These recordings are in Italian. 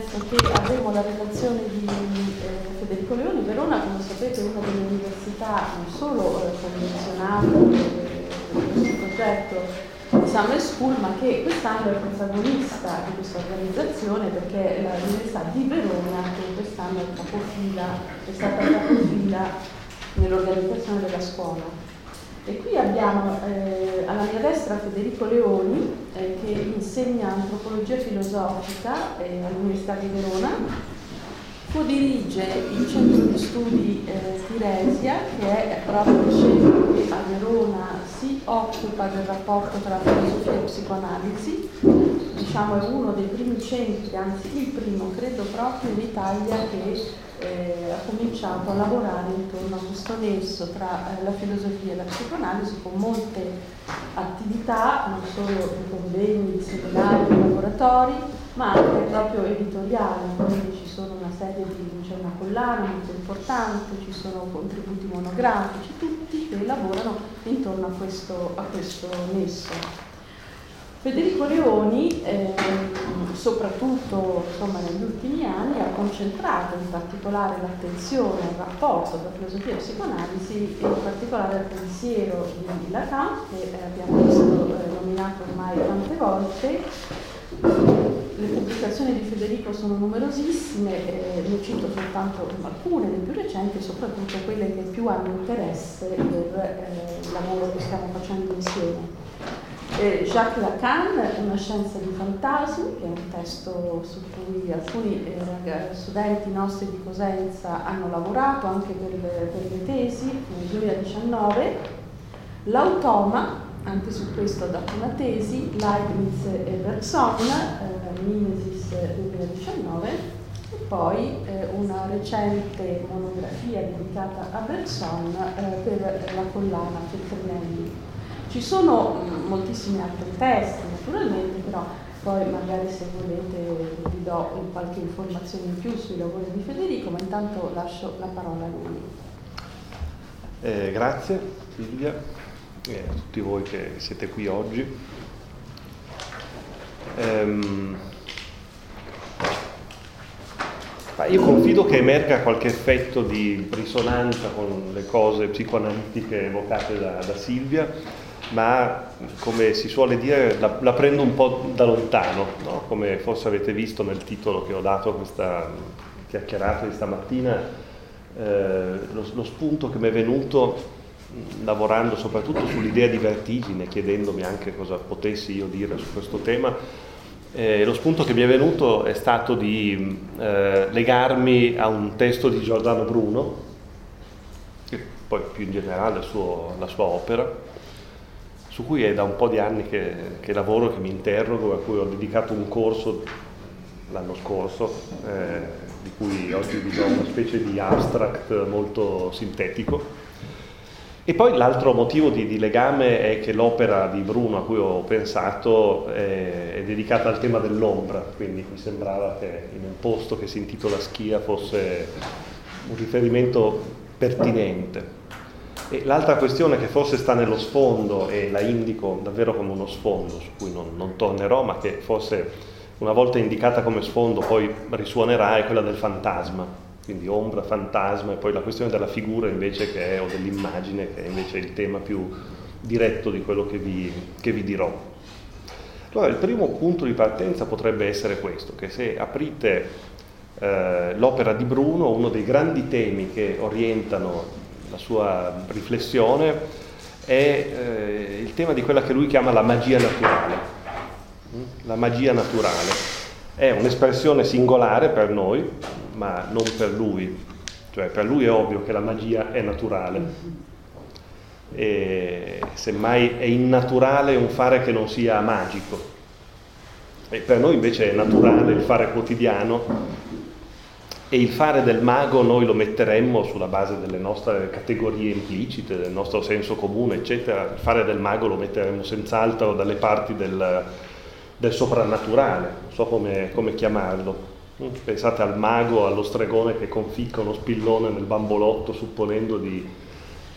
senso che avremo la relazione di eh, Federico Leoni. Verona, come sapete, è una delle università non solo eh, convenzionate eh, questo progetto di Summer School, ma che quest'anno è protagonista di questa organizzazione perché l'Università di Verona che quest'anno è, capofila, è stata capofila nell'organizzazione della scuola. E qui abbiamo eh, alla mia destra Federico Leoni eh, che insegna antropologia filosofica eh, all'Università di Verona, co-dirige il centro di studi eh, Tiresia che è proprio il centro che a Verona si occupa del rapporto tra filosofia e psicoanalisi, diciamo è uno dei primi centri, anzi il primo credo proprio in Italia che eh, ha cominciato a lavorare intorno a questo nesso tra eh, la filosofia e la psicoanalisi con molte attività, non solo di convegni, di seminari, di laboratori, ma anche proprio editoriali, quindi ci sono una serie di, c'è una collana molto importante, ci sono contributi monografici, tutti che lavorano intorno a questo, a questo nesso. Federico Leoni, eh, soprattutto insomma, negli ultimi anni, ha concentrato in particolare l'attenzione al rapporto tra filosofia e psicoanalisi e in particolare al pensiero di Lacan, che eh, abbiamo visto eh, nominato ormai tante volte. Le pubblicazioni di Federico sono numerosissime, eh, ne cito soltanto alcune, le più recenti, soprattutto quelle che più hanno interesse per eh, il lavoro che stiamo facendo insieme. Eh, Jacques Lacan, Una scienza di fantasmi, che è un testo su cui alcuni eh, studenti nostri di Cosenza hanno lavorato anche per, per le tesi nel 2019. L'automa, anche su questo ho dato una tesi, Leibniz e Bergson, eh, Mimesis 2019, e poi eh, una recente monografia dedicata a Bergson eh, per la collana Feltrinelli ci sono mm, moltissimi altri testi naturalmente, però poi magari se volete vi do qualche informazione in più sui lavori di Federico, ma intanto lascio la parola a lui. Eh, grazie Silvia e a tutti voi che siete qui oggi. Ehm, io confido che emerga qualche effetto di risonanza con le cose psicoanalitiche evocate da, da Silvia ma come si suole dire la, la prendo un po' da lontano, no? come forse avete visto nel titolo che ho dato a questa chiacchierata di stamattina, eh, lo, lo, spunto che mi è venuto lavorando soprattutto sull'idea di vertigine, chiedendomi anche cosa potessi io dire su questo tema, eh, lo spunto che mi è venuto è stato di eh, legarmi a un testo di Giordano Bruno, e poi più in generale suo, la sua opera, su cui è da un po' di anni che, che lavoro, che mi interrogo, a cui ho dedicato un corso l'anno scorso, eh, di cui oggi vi do una specie di abstract molto sintetico. E poi l'altro motivo di, di, legame è che l'opera di Bruno a cui ho pensato è, è, dedicata al tema dell'ombra, quindi mi sembrava che in un posto che si intitola Schia fosse un riferimento pertinente. E l'altra questione che forse sta nello sfondo, e la indico davvero come uno sfondo, su cui non, non tornerò, ma che forse una volta indicata come sfondo poi risuonerà, è quella del fantasma. Quindi ombra, fantasma e poi la questione della figura invece che è, o dell'immagine, che è invece il tema più diretto di quello che vi, che vi dirò. Allora, il primo punto di partenza potrebbe essere questo, che se aprite eh, l'opera di Bruno, uno dei grandi temi che orientano la sua riflessione è eh, il tema di quella che lui chiama la magia naturale. Mm? La magia naturale è un'espressione singolare per noi, ma non per lui. Cioè per lui è ovvio che la magia è naturale. E semmai è innaturale un fare che non sia magico. E per noi invece è naturale il fare quotidiano e il fare del mago noi lo metteremmo sulla base delle nostre categorie implicite, del nostro senso comune, eccetera. Il fare del mago lo metteremmo senz'altro dalle parti del, del soprannaturale, non so come, come, chiamarlo. Pensate al mago, allo stregone che conficca uno spillone nel bambolotto supponendo di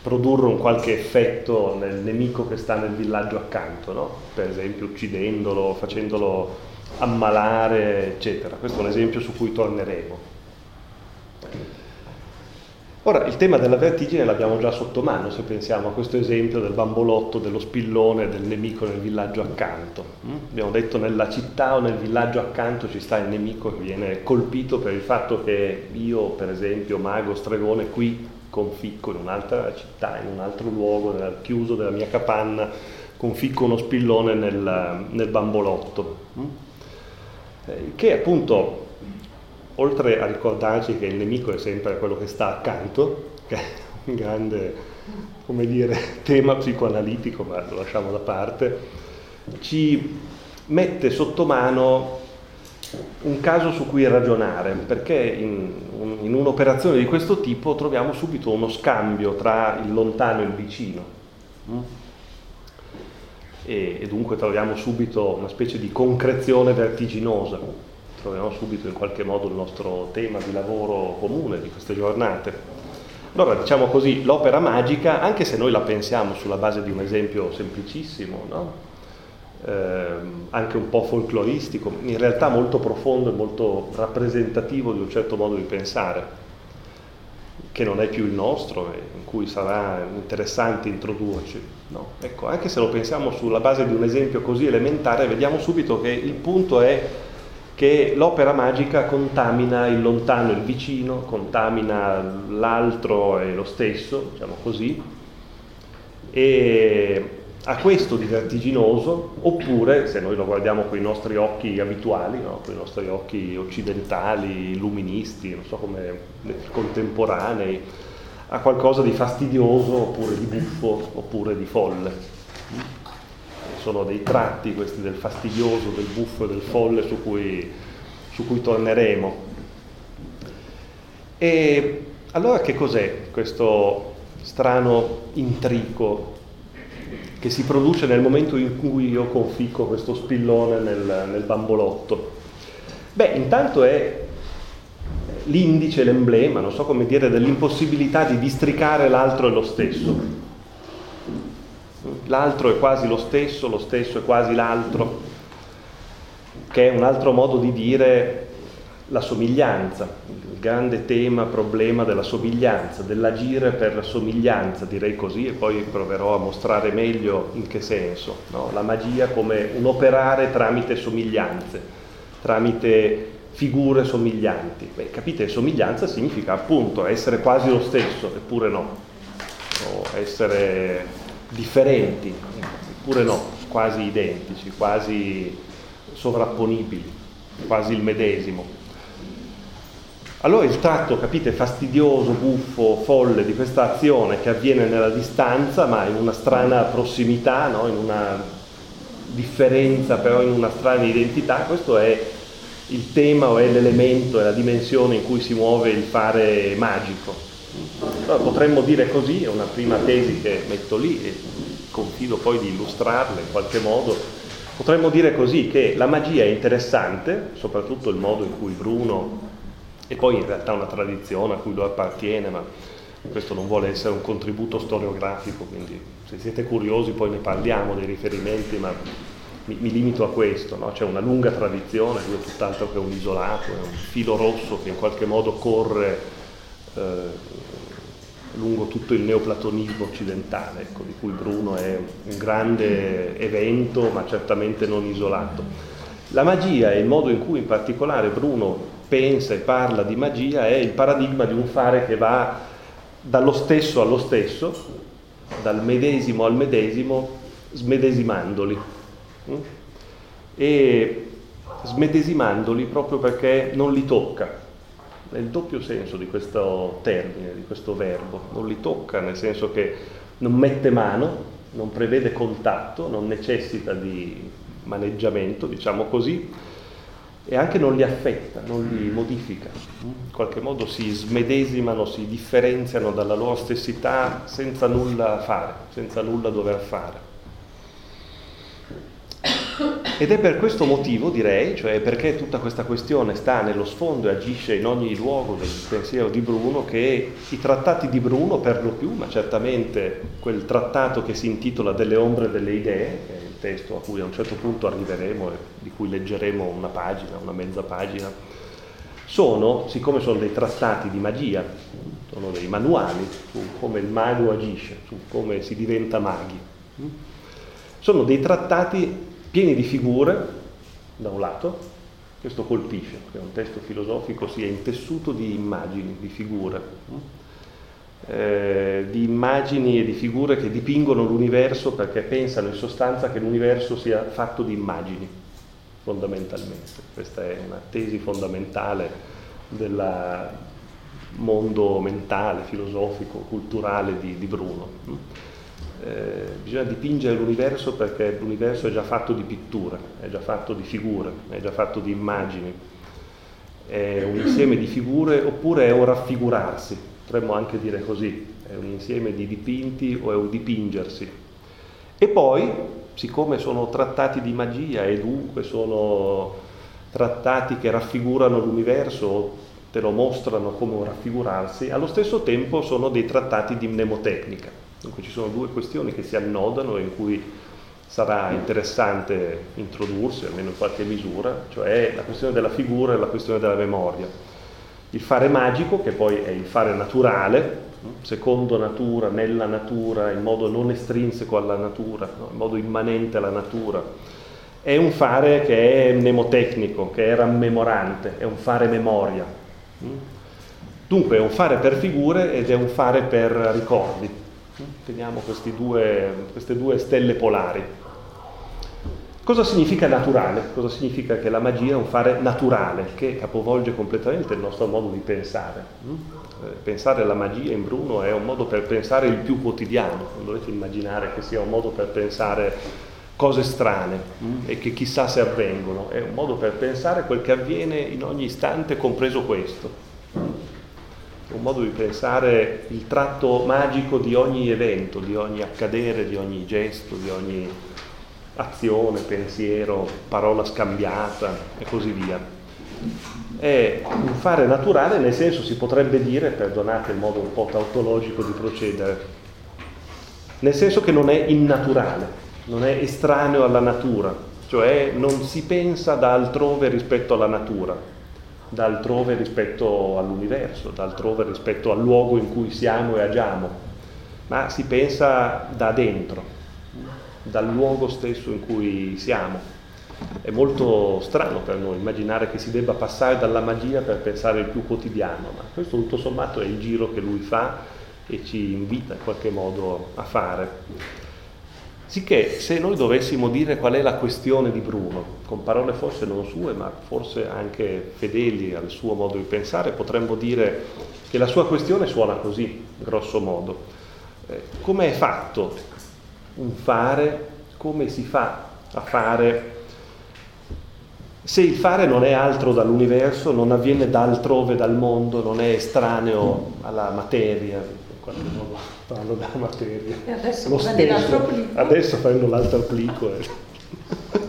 produrre un qualche effetto nel nemico che sta nel villaggio accanto, no? per esempio uccidendolo, facendolo ammalare, eccetera. Questo è un esempio su cui torneremo. Ora, il tema della vertigine l'abbiamo già sotto mano, se pensiamo a questo esempio del bambolotto, dello spillone, del nemico nel villaggio accanto. Mm? Abbiamo detto nella città o nel villaggio accanto ci sta il nemico che viene colpito per il fatto che io, per esempio, mago, stregone, qui conficco in un'altra città, in un altro luogo, nel chiuso della mia capanna, conficco uno spillone nel, nel bambolotto. Mm? Eh, che appunto oltre a ricordarci che il nemico è sempre quello che sta accanto, che è un grande, dire, tema psicoanalitico, ma lo lasciamo da parte, ci mette sotto mano un caso su cui ragionare, perché in, in un'operazione di questo tipo troviamo subito uno scambio tra il lontano e il vicino. Mm? E, e dunque troviamo subito una specie di concrezione vertiginosa troviamo subito in qualche modo il nostro tema di lavoro comune di queste giornate. Allora, diciamo così, l'opera magica, anche se noi la pensiamo sulla base di un esempio semplicissimo, no? eh, anche un po' folcloristico, in realtà molto profondo e molto rappresentativo di un certo modo di pensare, che non è più il nostro e in cui sarà interessante introdurci. No? Ecco, anche se lo pensiamo sulla base di un esempio così elementare, vediamo subito che il punto è che l'opera magica contamina il lontano e il vicino, contamina l'altro e lo stesso, diciamo così, e ha questo di vertiginoso, oppure se noi lo guardiamo con i nostri occhi abituali, no? con i nostri occhi occidentali, illuministi, non so come contemporanei, ha qualcosa di fastidioso, oppure di buffo, oppure di folle sono dei tratti questi del fastidioso, del buffo e del folle su cui, su cui torneremo. E allora che cos'è questo strano intrico che si produce nel momento in cui io conficco questo spillone nel, nel bambolotto? Beh, intanto è l'indice, l'emblema, non so come dire, dell'impossibilità di districare l'altro e lo stesso l'altro è quasi lo stesso, lo stesso è quasi l'altro, che è un altro modo di dire la somiglianza, il grande tema, problema della somiglianza, dell'agire per somiglianza, direi così, e poi proverò a mostrare meglio in che senso. No? La magia come un operare tramite somiglianze, tramite figure somiglianti. Beh, capite, somiglianza significa appunto essere quasi lo stesso, eppure no, o essere differenti, eppure no, quasi identici, quasi sovrapponibili, quasi il medesimo. Allora il tratto, capite, fastidioso, buffo, folle di questa azione che avviene nella distanza, ma in una strana prossimità, no? in una differenza, però in una strana identità, questo è il tema o è l'elemento, è la dimensione in cui si muove il fare magico. Allora, potremmo dire così, è una prima tesi che metto lì e confido poi di illustrarla in qualche modo. Potremmo dire così che la magia è interessante, soprattutto il modo in cui Bruno, e poi in realtà una tradizione a cui lui appartiene, ma questo non vuole essere un contributo storiografico, quindi se siete curiosi poi ne parliamo dei riferimenti, ma mi, mi limito a questo, no? c'è una lunga tradizione, lui è tutt'altro che un isolato, è un filo rosso che in qualche modo corre lungo tutto il neoplatonismo occidentale, ecco, di cui Bruno è un grande evento, ma certamente non isolato. La magia e il modo in cui in particolare Bruno pensa e parla di magia è il paradigma di un fare che va dallo stesso allo stesso, dal medesimo al medesimo, smedesimandoli. Mm? E smedesimandoli proprio perché non li tocca, è il doppio senso di questo termine, di questo verbo, non li tocca nel senso che non mette mano, non prevede contatto, non necessita di maneggiamento, diciamo così, e anche non li affetta, non li modifica. In qualche modo si smedesimano, si differenziano dalla loro stessità senza nulla fare, senza nulla dover fare. Ed è per questo motivo, direi, cioè perché tutta questa questione sta nello sfondo e agisce in ogni luogo del pensiero di Bruno, che i trattati di Bruno, per lo più, ma certamente quel trattato che si intitola Delle ombre delle idee, che è il testo a cui a un certo punto arriveremo e di cui leggeremo una pagina, una mezza pagina, sono, siccome sono dei trattati di magia, sono dei manuali su come il mago agisce, su come si diventa maghi, sono dei trattati pieni di figure, da un lato, questo colpisce, che un testo filosofico sia intessuto di immagini, di figure, eh, di immagini e di figure che dipingono l'universo perché pensano in sostanza che l'universo sia fatto di immagini, fondamentalmente. Questa è una tesi fondamentale del mondo mentale, filosofico, culturale di, di Bruno. Eh, bisogna dipingere l'universo perché l'universo è già fatto di pitture, è già fatto di figure, è già fatto di immagini, è un insieme di figure oppure è un raffigurarsi, potremmo anche dire così, è un insieme di dipinti o è un dipingersi. E poi, siccome sono trattati di magia e dunque sono trattati che raffigurano l'universo, te lo mostrano come un raffigurarsi, allo stesso tempo sono dei trattati di mnemotecnica Dunque ci sono due questioni che si annodano e in cui sarà interessante introdursi, almeno in qualche misura, cioè la questione della figura e la questione della memoria. Il fare magico, che poi è il fare naturale, secondo natura, nella natura, in modo non estrinseco alla natura, no? in modo immanente alla natura, è un fare che è mnemotecnico, che è rammemorante, è un fare memoria. Dunque è un fare per figure ed è un fare per ricordi. Teniamo due, queste due stelle polari. Cosa significa naturale? Cosa significa che la magia è un fare naturale, che capovolge completamente il nostro modo di pensare? Eh, pensare alla magia in Bruno è un modo per pensare il più quotidiano, non dovete immaginare che sia un modo per pensare cose strane e che chissà se avvengono, è un modo per pensare quel che avviene in ogni istante, compreso questo un modo di pensare il tratto magico di ogni evento, di ogni accadere, di ogni gesto, di ogni azione, pensiero, parola scambiata e così via. È un fare naturale nel senso si potrebbe dire, perdonate il modo un po' tautologico di procedere, nel senso che non è innaturale, non è estraneo alla natura, cioè non si pensa da altrove rispetto alla natura, da altrove rispetto all'universo, da altrove rispetto al luogo in cui siamo e agiamo, ma si pensa da dentro, dal luogo stesso in cui siamo. È molto strano per noi immaginare che si debba passare dalla magia per pensare il più quotidiano, ma questo tutto sommato è il giro che lui fa e ci invita in qualche modo a fare. Sicché se noi dovessimo dire qual è la questione di Bruno, con parole forse non sue, ma forse anche fedeli al suo modo di pensare, potremmo dire che la sua questione suona così, grosso modo. Eh, come è fatto un fare? Come si fa a fare? Se il fare non è altro dall'universo, non avviene da altrove dal mondo, non è estraneo alla materia, in qualche modo parlo della materia. E adesso lo stesso. Adesso prendo l'altro plico. Eh.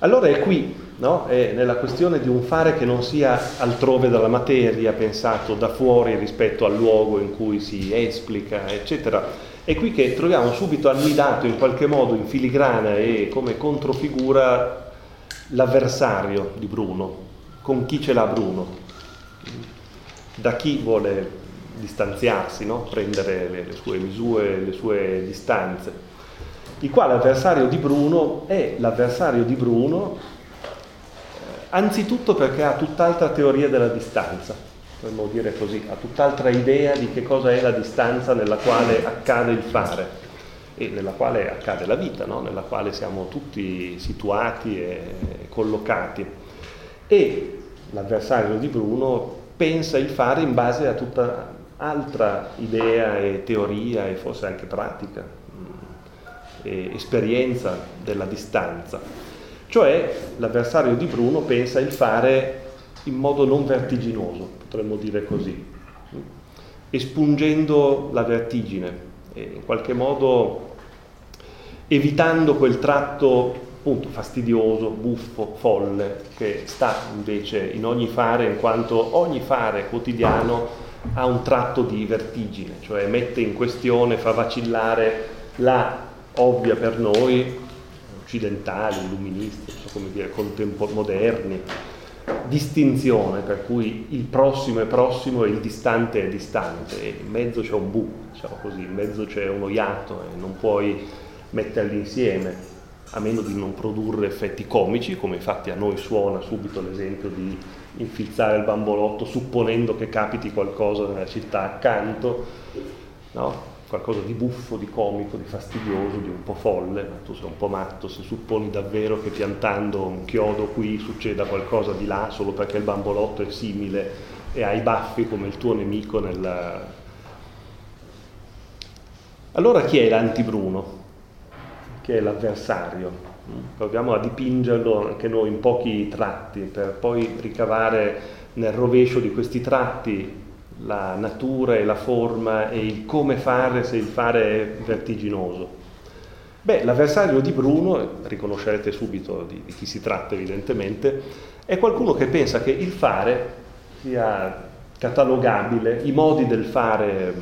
Allora è qui, no? è nella questione di un fare che non sia altrove dalla materia, pensato da fuori rispetto al luogo in cui si esplica, eccetera. È qui che troviamo subito annidato in qualche modo in filigrana e come controfigura l'avversario di Bruno, con chi ce l'ha Bruno, da chi vuole distanziarsi, no? prendere le, le, sue misure, le sue distanze. Il quale avversario di Bruno è l'avversario di Bruno eh, anzitutto perché ha tutt'altra teoria della distanza, potremmo dire così, ha tutt'altra idea di che cosa è la distanza nella quale accade il fare e nella quale accade la vita, no? nella quale siamo tutti situati e collocati. E l'avversario di Bruno pensa il fare in base a tutta altra idea e teoria e forse anche pratica, mm, e esperienza della distanza. Cioè l'avversario di Bruno pensa il fare in modo non vertiginoso, potremmo dire così, espungendo la vertigine in qualche modo evitando quel tratto appunto fastidioso, buffo, folle che sta invece in ogni fare in quanto ogni fare quotidiano ha un tratto di vertigine, cioè mette in questione, fa vacillare la ovvia per noi, occidentali, illuministi, so come dire, contempo- moderni, distinzione per cui il prossimo è prossimo e il distante è distante, e in mezzo c'è un buco, diciamo così, in mezzo c'è uno iatto e non puoi metterli insieme a meno di non produrre effetti comici, come infatti a noi suona subito l'esempio di infizzare il bambolotto supponendo che capiti qualcosa nella città accanto, no? Qualcosa di buffo, di comico, di fastidioso, di un po' folle, ma tu sei un po' matto se supponi davvero che piantando un chiodo qui succeda qualcosa di là solo perché il bambolotto è simile e hai baffi come il tuo nemico nel... Allora chi è l'antibruno? Che è l'avversario? Proviamo a dipingerlo anche noi in pochi tratti per poi ricavare nel rovescio di questi tratti la natura e la forma e il come fare se il fare è vertiginoso. Beh, l'avversario di Bruno, riconoscerete subito di, di chi si tratta evidentemente, è qualcuno che pensa che il fare sia catalogabile, i modi del fare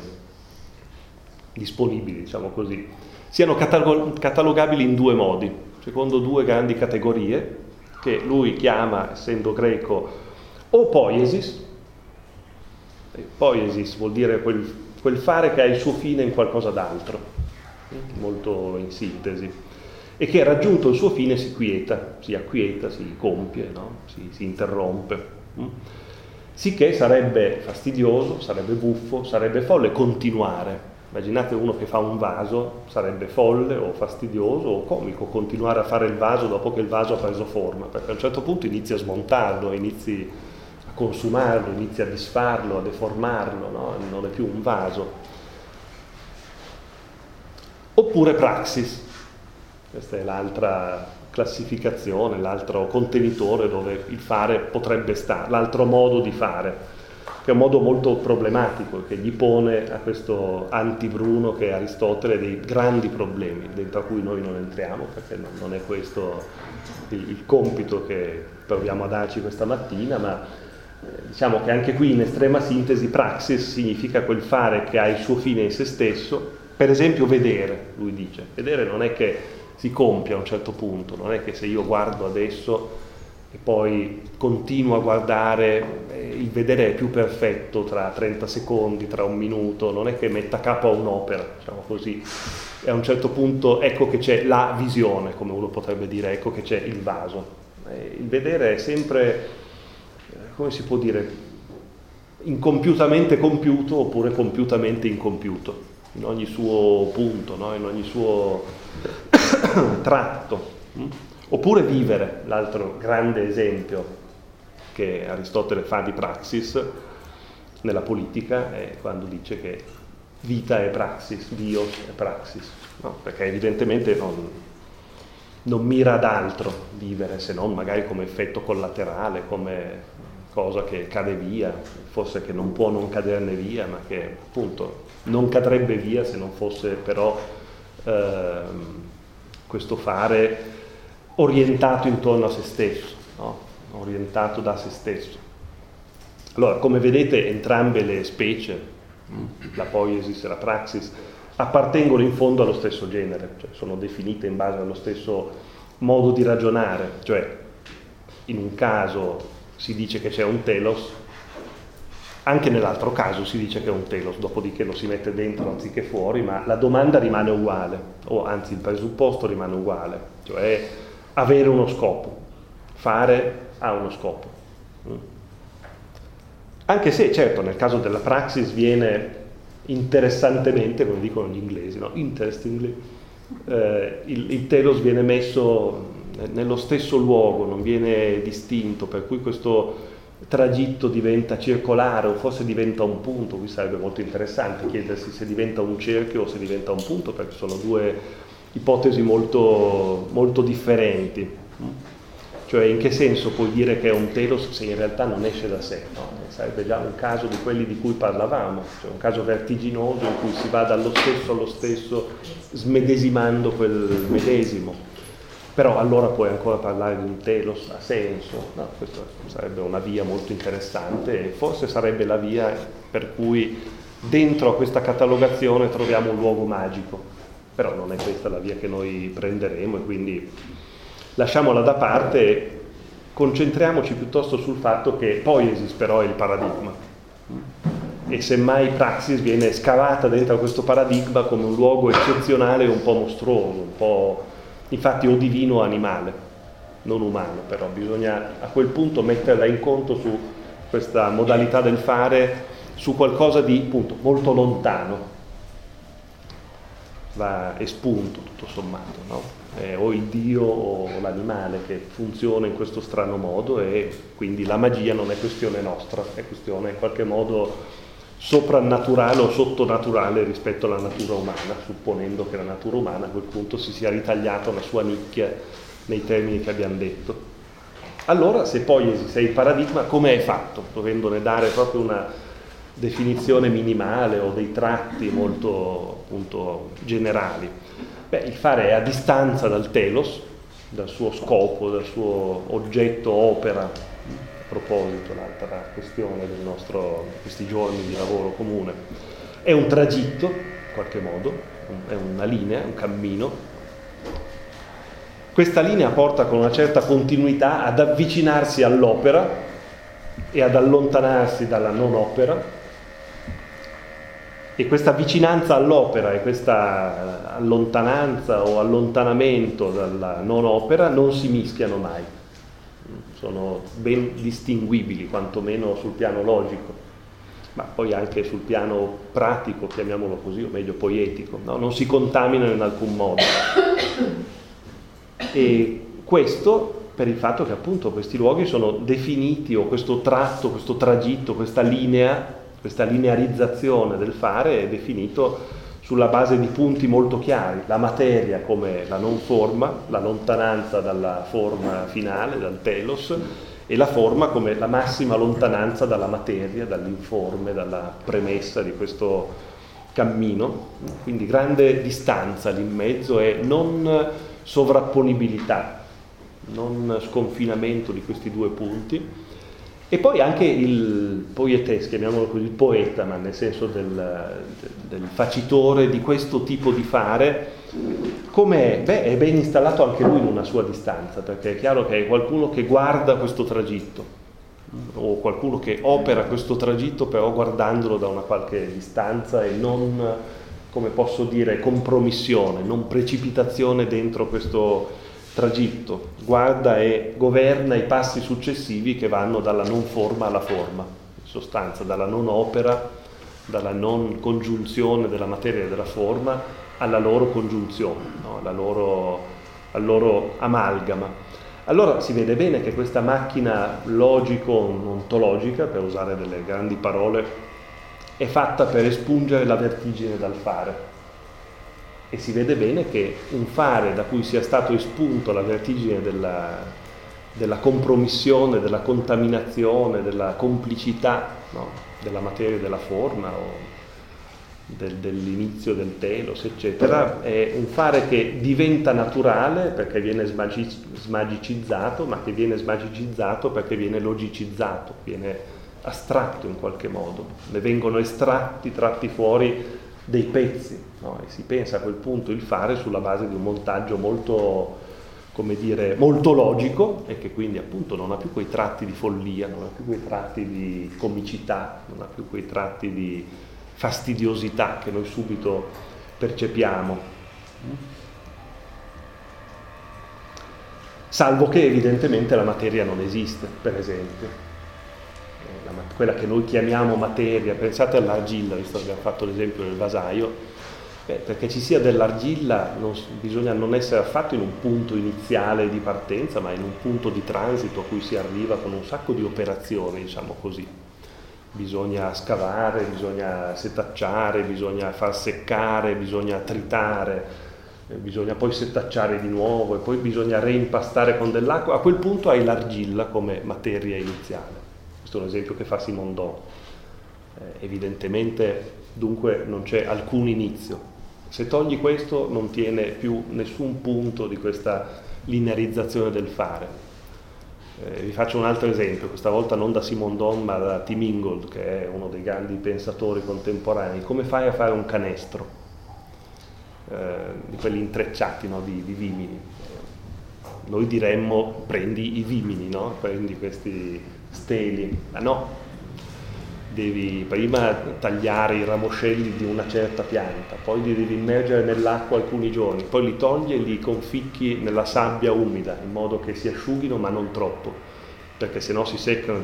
disponibili, diciamo così, siano catalogabili in due modi, secondo due grandi categorie, che lui chiama, essendo greco, o poiesis, Poiesis vuol dire quel, quel fare che ha il suo fine in qualcosa d'altro, molto in sintesi, e che raggiunto il suo fine si quieta, si acquieta, si compie, no? si, si interrompe. Sicché sarebbe fastidioso, sarebbe buffo, sarebbe folle continuare. Immaginate uno che fa un vaso, sarebbe folle o fastidioso o comico continuare a fare il vaso dopo che il vaso ha preso forma, perché a un certo punto inizi a smontarlo, inizi consumarlo, inizia a disfarlo, a deformarlo, no? non è più un vaso. Oppure praxis, questa è l'altra classificazione, l'altro contenitore dove il fare potrebbe stare, l'altro modo di fare, che è un modo molto problematico, che gli pone a questo anti-Bruno che è Aristotele dei grandi problemi, dentro a cui noi non entriamo, perché non è questo il, il compito che proviamo a darci questa mattina, ma diciamo che anche qui in estrema sintesi praxis significa quel fare che ha il suo fine in se stesso, per esempio vedere, lui dice, vedere non è che si compie a un certo punto, non è che se io guardo adesso e poi continuo a guardare, eh, il vedere è più perfetto tra 30 secondi, tra un minuto, non è che metta capo a un'opera, diciamo così, e a un certo punto ecco che c'è la visione, come uno potrebbe dire, ecco che c'è il vaso. Eh, il vedere è sempre come si può dire, incompiutamente compiuto oppure compiutamente incompiuto, in ogni suo punto, no? in ogni suo tratto. Mm? Oppure vivere, l'altro grande esempio che Aristotele fa di praxis nella politica è quando dice che vita è praxis, bios è praxis, no? perché evidentemente non, non mira ad altro vivere se non magari come effetto collaterale, come cosa che cade via, forse che non può non caderne via, ma che appunto non cadrebbe via se non fosse però eh, questo fare orientato intorno a se stesso, no? orientato da se stesso. Allora, come vedete, entrambe le specie, la poiesis e la praxis, appartengono in fondo allo stesso genere, cioè sono definite in base allo stesso modo di ragionare, cioè in un caso si dice che c'è un telos, anche nell'altro caso si dice che è un telos, dopodiché lo si mette dentro anziché fuori, ma la domanda rimane uguale, o anzi il presupposto rimane uguale, cioè avere uno scopo, fare ha uno scopo. Mm. Anche se, certo, nel caso della praxis viene interessantemente, come dicono gli inglesi, no? interestingly, eh, il, il telos viene messo nello stesso luogo, non viene distinto, per cui questo tragitto diventa circolare o forse diventa un punto, qui sarebbe molto interessante chiedersi se diventa un cerchio o se diventa un punto, perché sono due ipotesi molto, molto differenti. Cioè in che senso puoi dire che è un telos se in realtà non esce da sé? No? Sarebbe già un caso di quelli di cui parlavamo, cioè un caso vertiginoso in cui si va dallo stesso allo stesso smedesimando quel medesimo però allora puoi ancora parlare di un telos a senso, no, questa sarebbe una via molto interessante e forse sarebbe la via per cui dentro a questa catalogazione troviamo un luogo magico, però non è questa la via che noi prenderemo e quindi lasciamola da parte e concentriamoci piuttosto sul fatto che poi esisterò il paradigma. E semmai Praxis viene scavata dentro questo paradigma come un luogo eccezionale un po' mostruoso, un po' infatti o divino o animale, non umano, però bisogna a quel punto metterla in conto su questa modalità del fare, su qualcosa di appunto molto lontano, va espunto tutto sommato, no? eh, o il Dio o l'animale che funziona in questo strano modo e quindi la magia non è questione nostra, è questione in qualche modo soprannaturale o sottonaturale rispetto alla natura umana, supponendo che la natura umana a quel punto si sia ritagliata una sua nicchia nei termini che abbiamo detto. Allora, se poi esiste il paradigma, come è fatto? Dovendone dare proprio una definizione minimale o dei tratti molto appunto, generali. Beh, il fare è a distanza dal telos, dal suo scopo, dal suo oggetto opera proposito, l'altra questione nostro, di questi giorni di lavoro comune. È un tragitto, in qualche modo, è una linea, un cammino. Questa linea porta con una certa continuità ad avvicinarsi all'opera e ad allontanarsi dalla non opera. E questa vicinanza all'opera e questa allontananza o allontanamento dalla non opera non si mischiano mai sono ben distinguibili, quantomeno sul piano logico, ma poi anche sul piano pratico, chiamiamolo così, o meglio poetico, no? non si contaminano in alcun modo. E questo per il fatto che appunto questi luoghi sono definiti, o questo tratto, questo tragitto, questa linea, questa linearizzazione del fare è definito sulla base di punti molto chiari, la materia come la non forma, la lontananza dalla forma finale, dal telos, e la forma come la massima lontananza dalla materia, dall'informe, dalla premessa di questo cammino. Quindi grande distanza lì in mezzo e non sovrapponibilità, non sconfinamento di questi due punti e poi anche il poetess, chiamiamolo così, il poeta, ma nel senso del, del facitore di questo tipo di fare, come Beh, è ben installato anche lui in una sua distanza, perché è chiaro che è qualcuno che guarda questo tragitto, o qualcuno che opera questo tragitto però guardandolo da una qualche distanza e non, come posso dire, compromissione, non precipitazione dentro questo tragitto, guarda e governa i passi successivi che vanno dalla non forma alla forma, in sostanza dalla non opera, dalla non congiunzione della materia e della forma alla loro congiunzione, no? alla loro, al loro amalgama. Allora si vede bene che questa macchina logico-ontologica, per usare delle grandi parole, è fatta per espungere la vertigine dal fare e si vede bene che un fare da cui sia stato espunto la vertigine della, della compromissione, della contaminazione, della complicità no? della materia della forma o del, dell'inizio del telos, eccetera, è un fare che diventa naturale perché viene smagi- smagicizzato, ma che viene smagicizzato perché viene logicizzato, viene astratto in qualche modo, ne vengono estratti, tratti fuori dei pezzi no? e si pensa a quel punto il fare sulla base di un montaggio molto, come dire, molto logico e che quindi appunto non ha più quei tratti di follia, non ha più quei tratti di comicità, non ha più quei tratti di fastidiosità che noi subito percepiamo. Salvo che evidentemente la materia non esiste, per esempio quella che noi chiamiamo materia, pensate all'argilla, visto che abbiamo fatto l'esempio del vasaio, beh, perché ci sia dell'argilla non, bisogna non essere affatto in un punto iniziale di partenza, ma in un punto di transito a cui si arriva con un sacco di operazioni, diciamo così. Bisogna scavare, bisogna setacciare, bisogna far seccare, bisogna tritare, eh, bisogna poi setacciare di nuovo e poi bisogna reimpastare con dell'acqua. A quel punto hai l'argilla come materia iniziale. Questo è un esempio che fa Simondon. Eh, evidentemente dunque non c'è alcun inizio. Se togli questo non tiene più nessun punto di questa linearizzazione del fare. Eh, vi faccio un altro esempio, questa volta non da Simondon ma da Tim Ingold, che è uno dei grandi pensatori contemporanei. Come fai a fare un canestro? eh, di quelli intrecciati no? di, di, vimini. Noi diremmo prendi i vimini, no? prendi questi steli, ma no, devi prima tagliare i ramoscelli di una certa pianta, poi li devi immergere nell'acqua alcuni giorni, poi li togli e li conficchi nella sabbia umida in modo che si asciughino ma non troppo, perché sennò si seccano,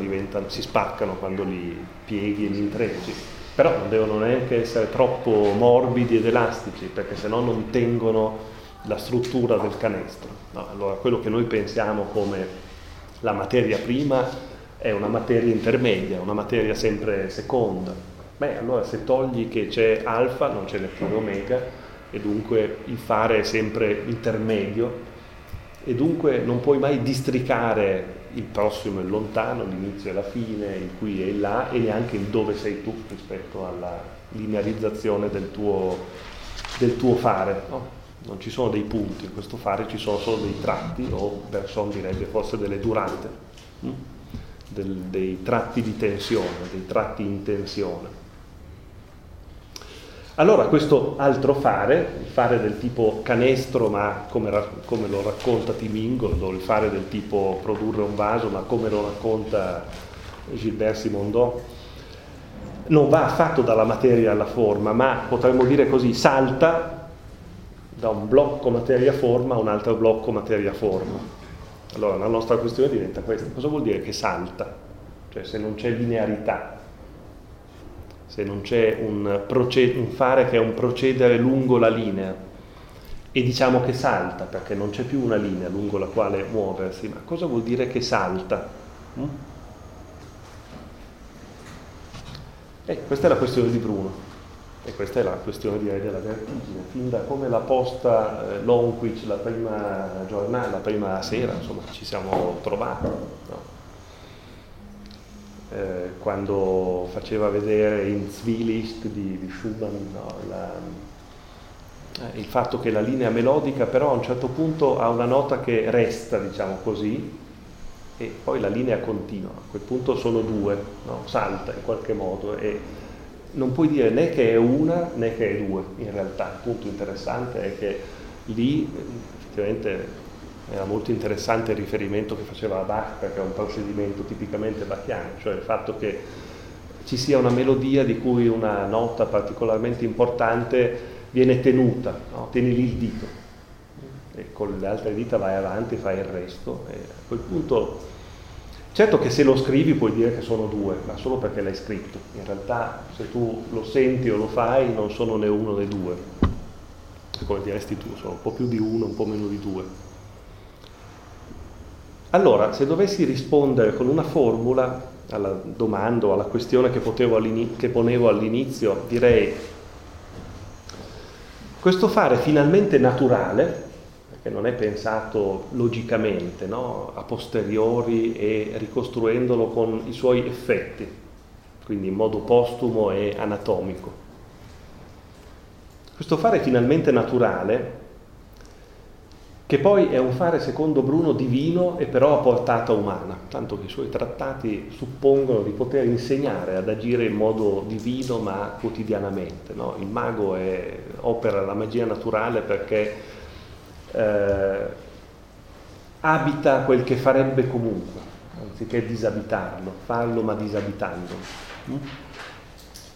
si spaccano quando li pieghi e li intrecci. Però non devono neanche essere troppo morbidi ed elastici, perché sennò non tengono la struttura del canestro. No, allora quello che noi pensiamo come la materia prima è una materia intermedia, una materia sempre seconda. Beh, allora se togli che c'è alfa, non c'è neppure omega, e dunque il fare è sempre intermedio, e dunque non puoi mai districare il prossimo e il lontano, l'inizio e la fine, il qui e il là, e neanche il dove sei tu rispetto alla linearizzazione del tuo, del tuo fare. No? Non ci sono dei punti, in questo fare ci sono solo dei tratti, o Berson direbbe forse delle durate. Mm? Del, dei tratti di tensione, dei tratti in tensione. Allora questo altro fare, il fare del tipo canestro, ma come, come lo racconta Timingolo, il fare del tipo produrre un vaso, ma come lo racconta Gilbert Simondon, non va affatto dalla materia alla forma, ma potremmo dire così, salta da un blocco materia-forma a un altro blocco materia-forma. Allora la nostra questione diventa questa, cosa vuol dire che salta? Cioè se non c'è linearità, se non c'è un, proced- un fare che è un procedere lungo la linea e diciamo che salta perché non c'è più una linea lungo la quale muoversi, ma cosa vuol dire che salta? Mm? Eh, questa è la questione di Bruno. E questa è la questione direi della vertigine, fin da come la posta eh, Longwich la prima giornata, la prima sera, insomma, ci siamo trovati. No? Eh, quando faceva vedere in Zwielicht di, di Schumann no, la, eh, il fatto che la linea melodica però a un certo punto ha una nota che resta, diciamo così, e poi la linea continua, a quel punto sono due, no? salta in qualche modo. E, non puoi dire né che è una né che è due, in realtà il punto interessante è che lì effettivamente era molto interessante il riferimento che faceva Bach perché è un procedimento tipicamente bachiano, cioè il fatto che ci sia una melodia di cui una nota particolarmente importante viene tenuta, no? tieni lì il dito e con le altre dita vai avanti, fai il resto e a quel punto Certo che se lo scrivi puoi dire che sono due, ma solo perché l'hai scritto. In realtà se tu lo senti o lo fai non sono né uno né due. Come diresti tu, sono un po' più di uno, un po' meno di due. Allora, se dovessi rispondere con una formula alla domanda o alla questione che, che ponevo all'inizio, direi questo fare finalmente naturale che non è pensato logicamente, no? a posteriori e ricostruendolo con i suoi effetti, quindi in modo postumo e anatomico. Questo fare finalmente naturale, che poi è un fare secondo Bruno divino e però a portata umana, tanto che i suoi trattati suppongono di poter insegnare ad agire in modo divino ma quotidianamente. No? Il mago è, opera la magia naturale perché eh, abita quel che farebbe comunque, anziché disabitarlo, farlo ma disabitandolo. Mm?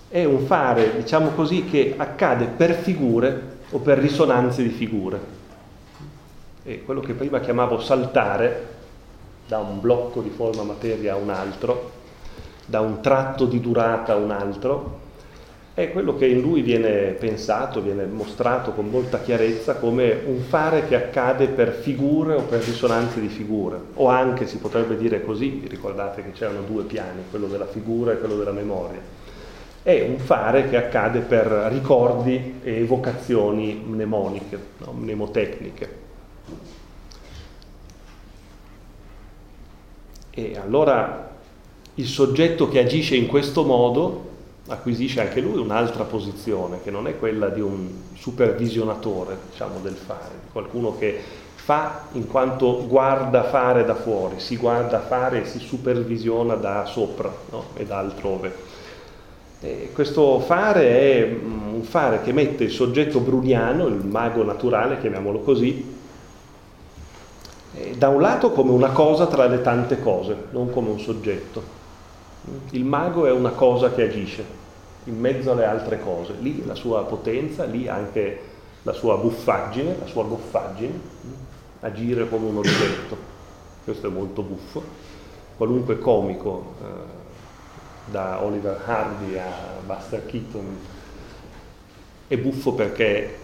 È un fare, diciamo così, che accade per figure o per risonanze di figure. E quello che prima chiamavo saltare, da un blocco di forma materia a un altro, da un tratto di durata a un altro, è quello che in lui viene pensato, viene mostrato con molta chiarezza come un fare che accade per figure o per risonanze di figure, o anche si potrebbe dire così, ricordate che c'erano due piani, quello della figura e quello della memoria. È un fare che accade per ricordi e evocazioni mnemoniche, no? mnemotecniche. E allora il soggetto che agisce in questo modo acquisisce anche lui un'altra posizione che non è quella di un supervisionatore diciamo, del fare, di qualcuno che fa in quanto guarda fare da fuori, si guarda fare e si supervisiona da sopra no? e da altrove. E questo fare è mm, un fare che mette il soggetto bruniano, il mago naturale, chiamiamolo così, eh, da un lato come una cosa tra le tante cose, non come un soggetto. Il mago è una cosa che agisce in mezzo alle altre cose, lì la sua potenza, lì anche la sua buffaggine, la sua goffaggine, agire come un oggetto. Questo è molto buffo. Qualunque comico, eh, da Oliver Hardy a Buster Keaton, è buffo perché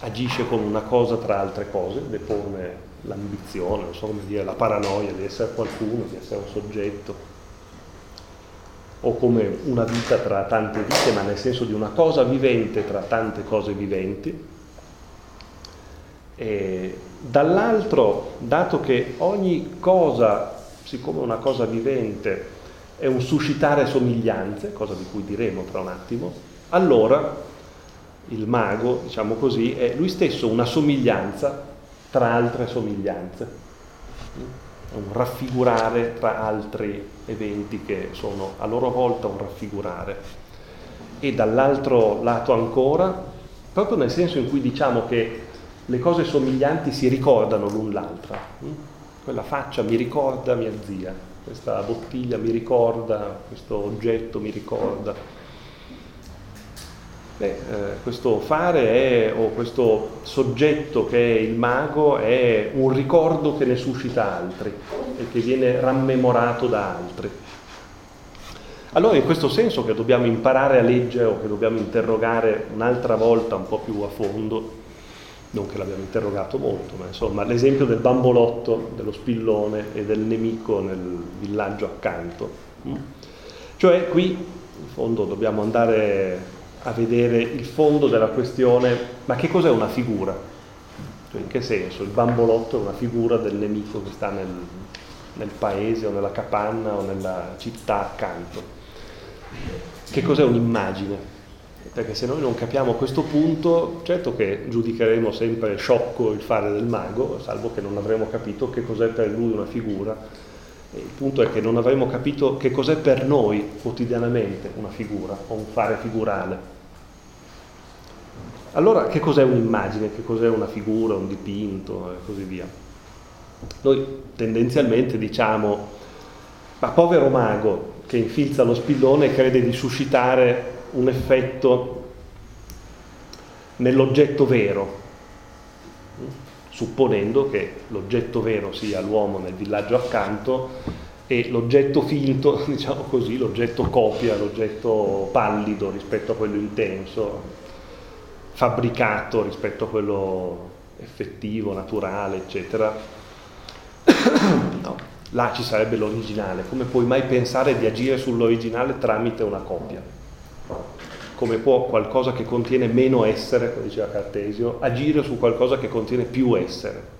agisce come una cosa tra altre cose, depone l'ambizione, non so come dire, la paranoia di essere qualcuno, di essere un soggetto, o come una vita tra tante vite, ma nel senso di una cosa vivente tra tante cose viventi. E dall'altro, dato che ogni cosa, siccome una cosa vivente è un suscitare somiglianze, cosa di cui diremo tra un attimo, allora il mago, diciamo così, è lui stesso una somiglianza tra altre somiglianze, un raffigurare tra altri eventi che sono a loro volta un raffigurare. E dall'altro lato ancora, proprio nel senso in cui diciamo che le cose somiglianti si ricordano l'un l'altra. Quella faccia mi ricorda mia zia, questa bottiglia mi ricorda, questo oggetto mi ricorda Beh, eh, questo fare è, o questo soggetto che è il mago è un ricordo che ne suscita altri e che viene rammemorato da altri. Allora in questo senso che dobbiamo imparare a leggere o che dobbiamo interrogare un'altra volta un po' più a fondo, non che l'abbiamo interrogato molto, ma insomma l'esempio del bambolotto, dello spillone e del nemico nel villaggio accanto. Mm? Cioè qui in fondo dobbiamo andare a vedere il fondo della questione, ma che cos'è una figura? Cioè, in che senso? Il bambolotto è una figura del nemico che sta nel, nel paese o nella capanna o nella città accanto. Che cos'è un'immagine? Perché se noi non capiamo questo punto, certo che giudicheremo sempre sciocco il fare del mago, salvo che non avremo capito che cos'è per lui una figura. Il punto è che non avremo capito che cos'è per noi quotidianamente una figura o un fare figurale. Allora che cos'è un'immagine, che cos'è una figura, un dipinto e così via? Noi tendenzialmente diciamo, ma povero mago che infilza lo spillone crede di suscitare un effetto nell'oggetto vero, supponendo che l'oggetto vero sia l'uomo nel villaggio accanto e l'oggetto finto, diciamo così, l'oggetto copia, l'oggetto pallido rispetto a quello intenso, fabbricato rispetto a quello effettivo, naturale, eccetera. no, là ci sarebbe l'originale. Come puoi mai pensare di agire sull'originale tramite una copia? Come può qualcosa che contiene meno essere, come diceva Cartesio, agire su qualcosa che contiene più essere?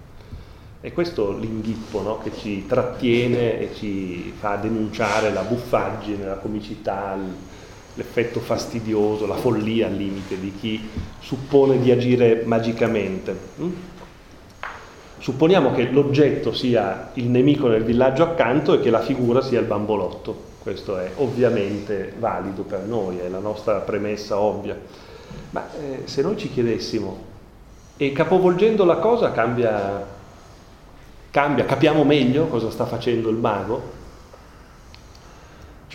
E questo l'inghippo no? che ci trattiene e ci fa denunciare la buffaggine, la comicità, l'effetto fastidioso, la follia al limite di chi suppone di agire magicamente. Mm? Supponiamo che l'oggetto sia il nemico nel villaggio accanto e che la figura sia il bambolotto. Questo è ovviamente valido per noi, è la nostra premessa ovvia. Ma eh, se noi ci chiedessimo, e capovolgendo la cosa cambia, cambia, capiamo meglio cosa sta facendo il mago?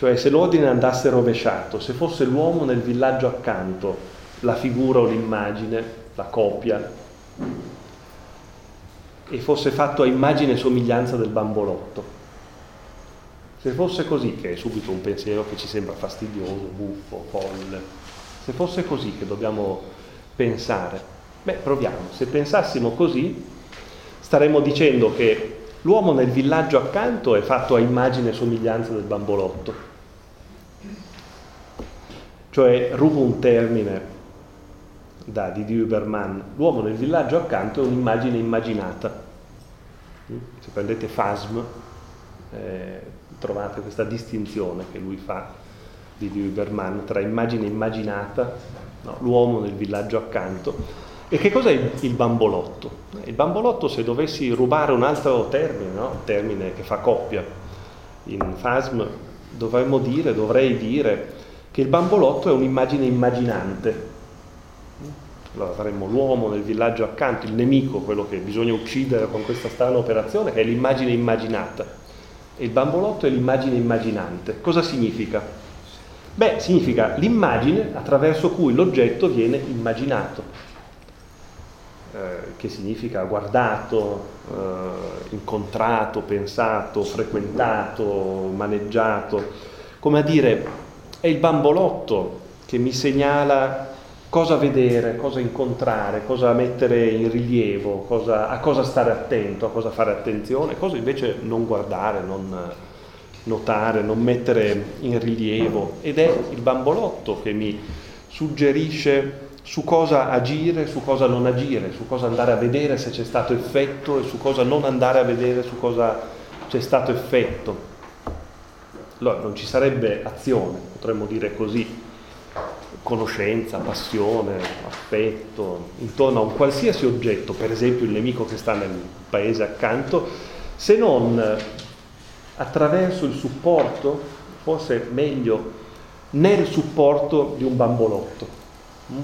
Cioè se l'ordine andasse rovesciato, se fosse l'uomo nel villaggio accanto, la figura o l'immagine, la copia, e fosse fatto a immagine e somiglianza del bambolotto. Se fosse così, che è subito un pensiero che ci sembra fastidioso, buffo, folle, se fosse così che dobbiamo pensare, beh proviamo, se pensassimo così staremmo dicendo che l'uomo nel villaggio accanto è fatto a immagine e somiglianza del bambolotto cioè, rubo un termine da Didi Huberman, l'uomo nel villaggio accanto è un'immagine immaginata. Se prendete Fasm, eh, trovate questa distinzione che lui fa, Didi Huberman, tra immagine immaginata, no, l'uomo nel villaggio accanto. E che cos'è il, il bambolotto? Il bambolotto, se dovessi rubare un altro termine, no? termine che fa coppia, in Fasm dovremmo dire, dovrei dire, che il bambolotto è un'immagine immaginante, Allora avremmo l'uomo nel villaggio accanto, il nemico, quello che bisogna uccidere con questa strana operazione, che è l'immagine immaginata. E il bambolotto è l'immagine immaginante. Cosa significa? Beh, significa l'immagine attraverso cui l'oggetto viene immaginato, eh, che significa guardato, eh, incontrato, pensato, frequentato, maneggiato. Come a dire, è il bambolotto che mi segnala cosa vedere, cosa incontrare, cosa mettere in rilievo, cosa, a cosa stare attento, a cosa fare attenzione, cosa invece non guardare, non notare, non mettere in rilievo. Ed è il bambolotto che mi suggerisce su cosa agire, su cosa non agire, su cosa andare a vedere se c'è stato effetto e su cosa non andare a vedere, su cosa c'è stato effetto. Allora, non ci sarebbe azione, potremmo dire così, conoscenza, passione, affetto, intorno a un qualsiasi oggetto, per esempio il nemico che sta nel paese accanto, se non attraverso il supporto, forse meglio, nel supporto di un bambolotto, mm?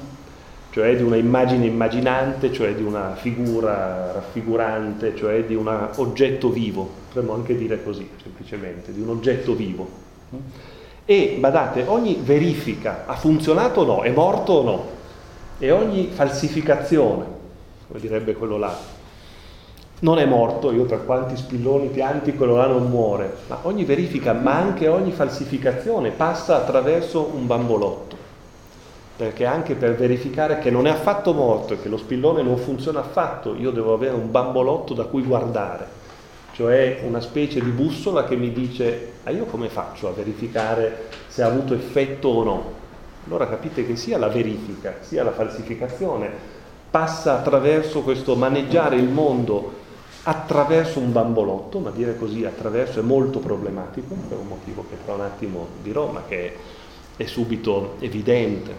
cioè di una immagine immaginante, cioè di una figura raffigurante, cioè di un oggetto vivo, potremmo anche dire così, semplicemente, di un oggetto vivo. E badate, ogni verifica ha funzionato o no, è morto o no, e ogni falsificazione, come direbbe quello là, non è morto, io per quanti spilloni pianti quello là non muore, ma ogni verifica, ma anche ogni falsificazione passa attraverso un bambolotto, perché anche per verificare che non è affatto morto e che lo spillone non funziona affatto, io devo avere un bambolotto da cui guardare cioè una specie di bussola che mi dice, ah io come faccio a verificare se ha avuto effetto o no? Allora capite che sia la verifica, sia la falsificazione passa attraverso questo maneggiare il mondo attraverso un bambolotto, ma dire così attraverso è molto problematico, per un motivo che tra un attimo dirò, ma che è subito evidente.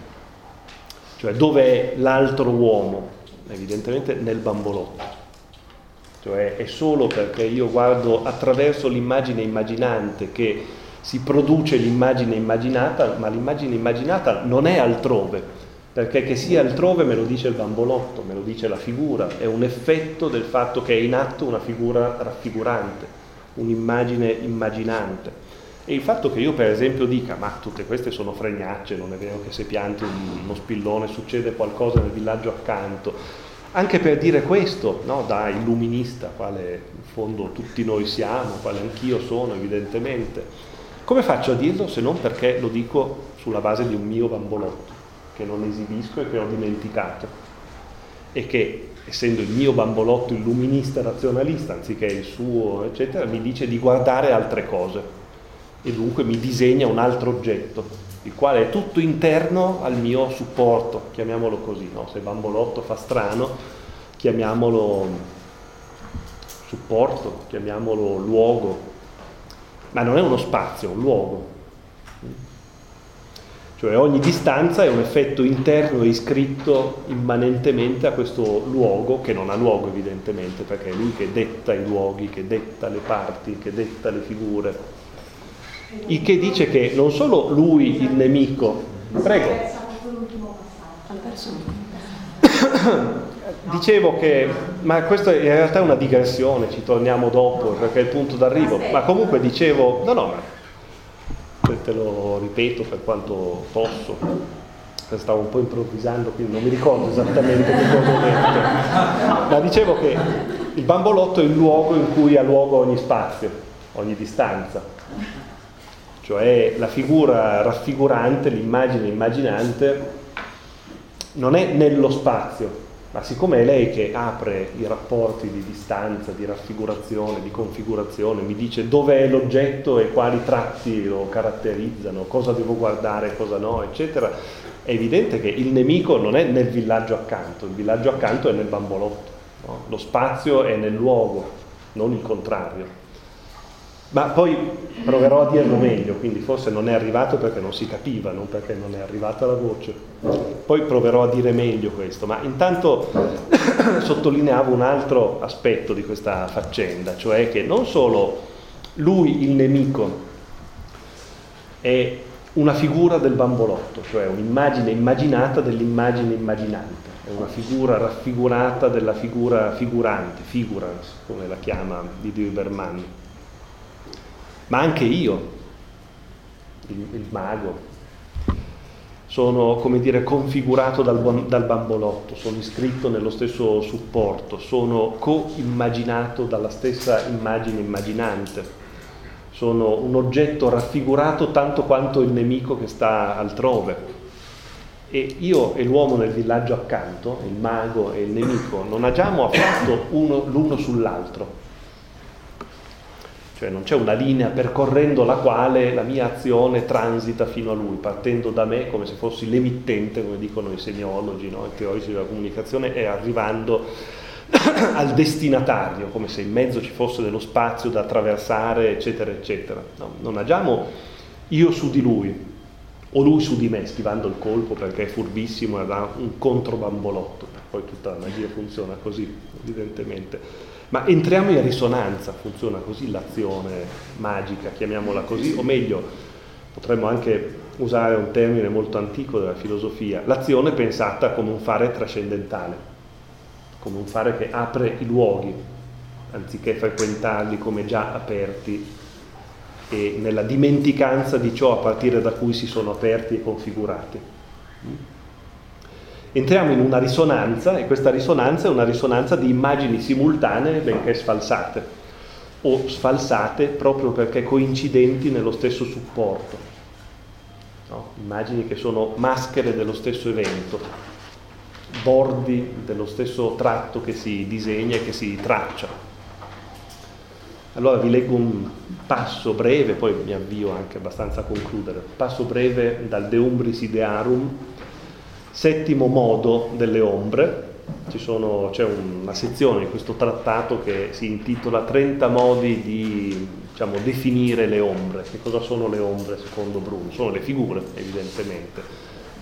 Cioè dove è l'altro uomo? Evidentemente nel bambolotto cioè è solo perché io guardo attraverso l'immagine immaginante che si produce l'immagine immaginata, ma l'immagine immaginata non è altrove, perché che sia altrove me lo dice il bambolotto, me lo dice la figura, è un effetto del fatto che è in atto una figura raffigurante, un'immagine immaginante. E il fatto che io per esempio dica, ma tutte queste sono fregnacce, non è vero che se pianti uno spillone succede qualcosa nel villaggio accanto, anche per dire questo, no, da illuminista, quale in fondo tutti noi siamo, quale anch'io sono evidentemente, come faccio a dirlo se non perché lo dico sulla base di un mio bambolotto, che non esibisco e che ho dimenticato, e che essendo il mio bambolotto illuminista razionalista, anziché il suo, eccetera, mi dice di guardare altre cose. E dunque mi disegna un altro oggetto il quale è tutto interno al mio supporto, chiamiamolo così, no? se bambolotto fa strano, chiamiamolo supporto, chiamiamolo luogo, ma non è uno spazio, è un luogo. Cioè ogni distanza è un effetto interno iscritto immanentemente a questo luogo, che non ha luogo evidentemente, perché è lui che detta i luoghi, che detta le parti, che detta le figure il che dice che non solo lui il nemico, prego. Dicevo che, ma questa in realtà è una digressione, ci torniamo dopo perché è il punto d'arrivo, ma comunque dicevo, no no, ma te lo ripeto per quanto posso, stavo un po' improvvisando, quindi non mi ricordo esattamente che cosa ho detto, ma dicevo che il bambolotto è il luogo in cui ha luogo ogni spazio, ogni distanza cioè la figura raffigurante, l'immagine immaginante, non è nello spazio, ma siccome è lei che apre i rapporti di distanza, di raffigurazione, di configurazione, mi dice dove è l'oggetto e quali tratti lo caratterizzano, cosa devo guardare, cosa no, eccetera, è evidente che il nemico non è nel villaggio accanto, il villaggio accanto è nel bambolotto, no? lo spazio è nel luogo, non il contrario. Ma poi proverò a dirlo meglio, quindi forse non è arrivato perché non si capiva, non perché non è arrivata la voce. Poi proverò a dire meglio questo, ma intanto sottolineavo un altro aspetto di questa faccenda, cioè che non solo lui, il nemico, è una figura del bambolotto, cioè un'immagine immaginata dell'immagine immaginante. è una figura raffigurata della figura figurante, figurans, come la chiama di Lieberman. Ma anche io, il, il mago, sono come dire configurato dal, dal, bambolotto, sono iscritto nello stesso supporto, sono co-immaginato dalla stessa immagine immaginante, sono un oggetto raffigurato tanto quanto il nemico che sta altrove. E io e l'uomo nel villaggio accanto, il mago e il nemico, non agiamo affatto uno, l'uno sull'altro, cioè non c'è una linea percorrendo la quale la mia azione transita fino a lui, partendo da me come se fossi l'emittente, come dicono i semiologi, no? i teorici della comunicazione, e arrivando al destinatario, come se in mezzo ci fosse dello spazio da attraversare, eccetera, eccetera. No, non agiamo io su di lui, o lui su di me, schivando il colpo perché è furbissimo e ha un controbambolotto. Poi tutta la magia funziona così, evidentemente ma entriamo in risonanza, funziona così l'azione magica, chiamiamola così, o meglio, potremmo anche usare un termine molto antico della filosofia, l'azione pensata come un fare trascendentale, come un fare che apre i luoghi, anziché frequentarli come già aperti e nella dimenticanza di ciò a partire da cui si sono aperti e configurati entriamo in una risonanza e questa risonanza è una risonanza di immagini simultanee benché sfalsate o sfalsate proprio perché coincidenti nello stesso supporto. No? Immagini che sono maschere dello stesso evento, bordi dello stesso tratto che si disegna e che si traccia. Allora vi leggo un passo breve, poi mi avvio anche abbastanza a concludere, passo breve dal De Umbris Idearum settimo modo delle ombre, sono, c'è una sezione in questo trattato che si intitola 30 modi di diciamo, definire le ombre. Che cosa sono le ombre secondo Bruno? Sono le figure, evidentemente,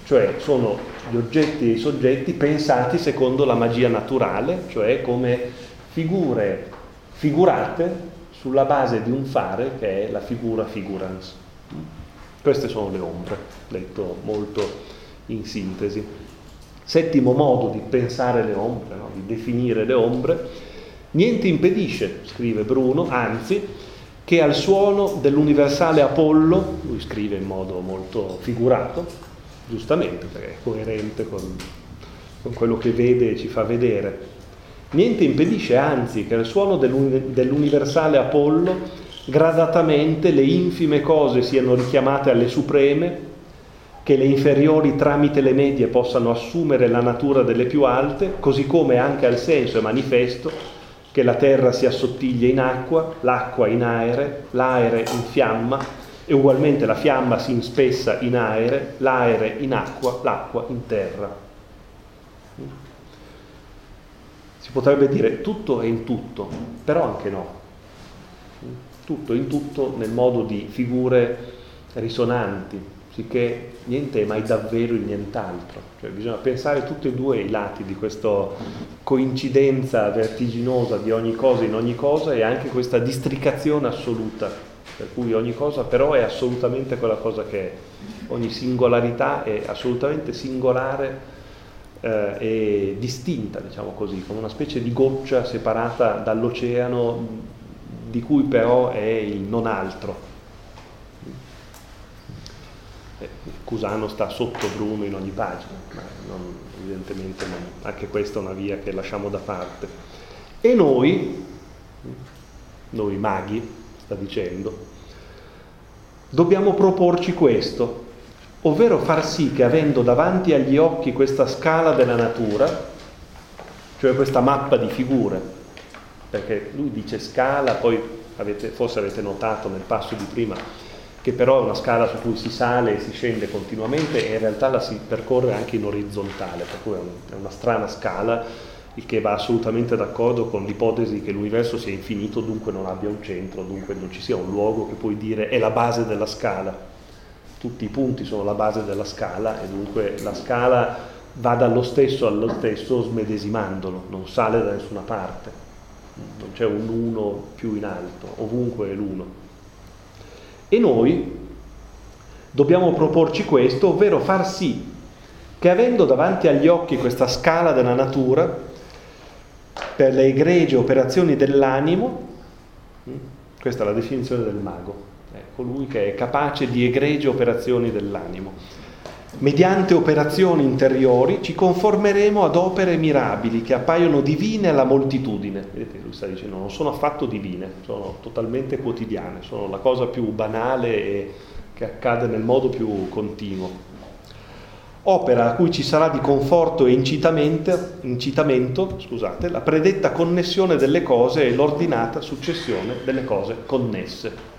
cioè sono gli oggetti e i soggetti pensati secondo la magia naturale, cioè come figure figurate sulla base di un fare che è la figura figurans. Queste sono le ombre, detto molto in sintesi. Settimo modo di pensare le ombre, no? di definire le ombre, niente impedisce, scrive Bruno, anzi, che al suono dell'universale Apollo, lui scrive in modo molto figurato, giustamente perché è coerente con, con quello che vede e ci fa vedere, niente impedisce anzi che al suono dell'universale Apollo gradatamente le infime cose siano richiamate alle supreme che le inferiori tramite le medie possano assumere la natura delle più alte, così come anche al senso è manifesto che la terra si assottiglia in acqua, l'acqua in aere, l'aere in fiamma e ugualmente la fiamma si inspessa in aere, l'aere in acqua, l'acqua in terra. Si potrebbe dire tutto è in tutto, però anche no. Tutto in tutto nel modo di figure risonanti, sicché niente è mai davvero il nient'altro. Cioè, bisogna pensare tutti e due i lati di questa coincidenza vertiginosa di ogni cosa in ogni cosa e anche questa districazione assoluta, per cui ogni cosa però è assolutamente quella cosa che è. Ogni singolarità è assolutamente singolare eh, e distinta, diciamo così, come una specie di goccia separata dall'oceano di cui però è il non altro eh, Cusano sta sotto Bruno in ogni pagina, ma non, evidentemente non, anche questa è una via che lasciamo da parte. E noi, noi maghi, sta dicendo, dobbiamo proporci questo, ovvero far sì che avendo davanti agli occhi questa scala della natura, cioè questa mappa di figure, perché lui dice scala, poi avete, forse avete notato nel passo di prima, che però è una scala su cui si sale e si scende continuamente e in realtà la si percorre anche in orizzontale, per cui è una strana scala, il che va assolutamente d'accordo con l'ipotesi che l'universo sia infinito, dunque non abbia un centro, dunque non ci sia un luogo che puoi dire è la base della scala. Tutti i punti sono la base della scala e dunque la scala va dallo stesso allo stesso smedesimandolo, non sale da nessuna parte, non c'è un uno più in alto, ovunque è l'uno. E noi dobbiamo proporci questo, ovvero far sì che avendo davanti agli occhi questa scala della natura, per le egregie operazioni dell'animo, hm, questa è la definizione del mago, è colui che è capace di egregie operazioni dell'animo. Mediante operazioni interiori ci conformeremo ad opere mirabili che appaiono divine alla moltitudine. Vedete, lui sta dicendo, non sono affatto divine, sono totalmente quotidiane, sono la cosa più banale e che accade nel modo più continuo opera a cui ci sarà di conforto e incitamento, scusate, la predetta connessione delle cose e l'ordinata successione delle cose connesse.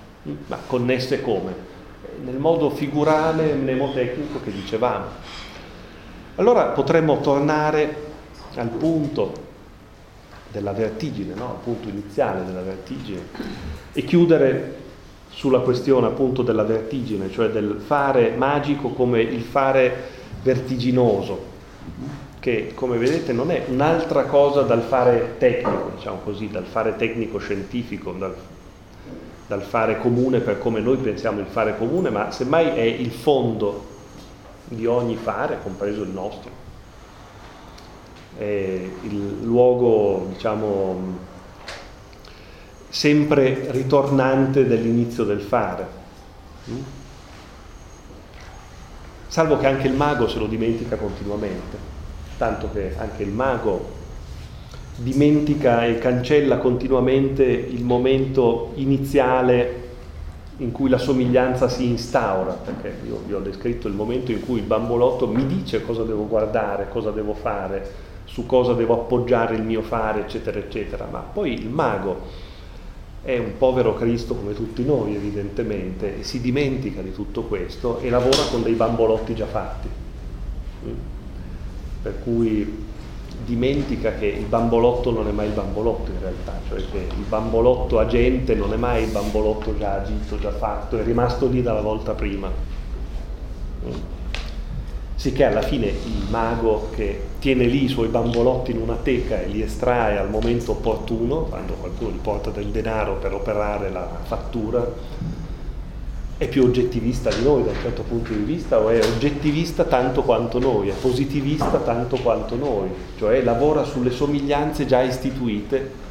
Ma connesse come? Nel modo figurale, mnemotecnico che dicevamo. Allora potremmo tornare al punto della vertigine, no? al punto iniziale della vertigine, e chiudere sulla questione appunto della vertigine, cioè del fare magico come il fare vertiginoso, che come vedete non è un'altra cosa dal fare tecnico, diciamo così, dal fare tecnico scientifico, dal, dal fare comune per come noi pensiamo il fare comune, ma semmai è il fondo di ogni fare, compreso il nostro. È il luogo, diciamo, sempre ritornante dell'inizio del fare salvo che anche il mago se lo dimentica continuamente, tanto che anche il mago dimentica e cancella continuamente il momento iniziale in cui la somiglianza si instaura, perché io vi ho descritto il momento in cui il bambolotto mi dice cosa devo guardare, cosa devo fare, su cosa devo appoggiare il mio fare, eccetera, eccetera, ma poi il mago è un povero Cristo come tutti noi evidentemente e si dimentica di tutto questo e lavora con dei bambolotti già fatti. Per cui dimentica che il bambolotto non è mai il bambolotto in realtà, cioè che il bambolotto agente non è mai il bambolotto già agito, già fatto, è rimasto lì dalla volta prima. Mm sicché alla fine il mago che tiene lì i suoi bambolotti in una teca e li estrae al momento opportuno, quando qualcuno gli porta del denaro per operare la fattura, è più oggettivista di noi da un certo punto di vista o è oggettivista tanto quanto noi, è positivista tanto quanto noi, cioè lavora sulle somiglianze già istituite,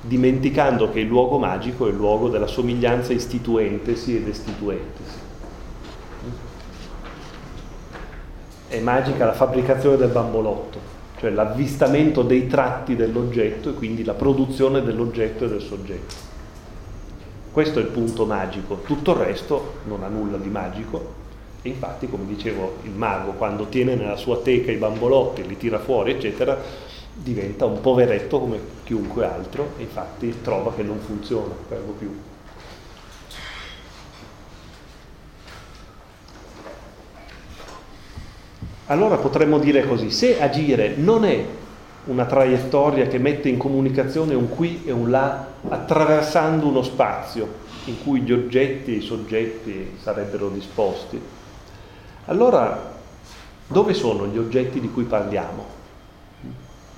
dimenticando che il luogo magico è il luogo della somiglianza istituentesi ed estituentesi. è magica la fabbricazione del bambolotto, cioè l'avvistamento dei tratti dell'oggetto e quindi la produzione dell'oggetto e del soggetto. Questo è il punto magico, tutto il resto non ha nulla di magico. E infatti, come dicevo, il mago quando tiene nella sua teca i bambolotti, li tira fuori, eccetera, diventa un poveretto come chiunque altro. E infatti trova che non funziona per lo più. allora potremmo dire così, se agire non è una traiettoria che mette in comunicazione un qui e un là attraversando uno spazio in cui gli oggetti e i soggetti sarebbero disposti, allora dove sono gli oggetti di cui parliamo?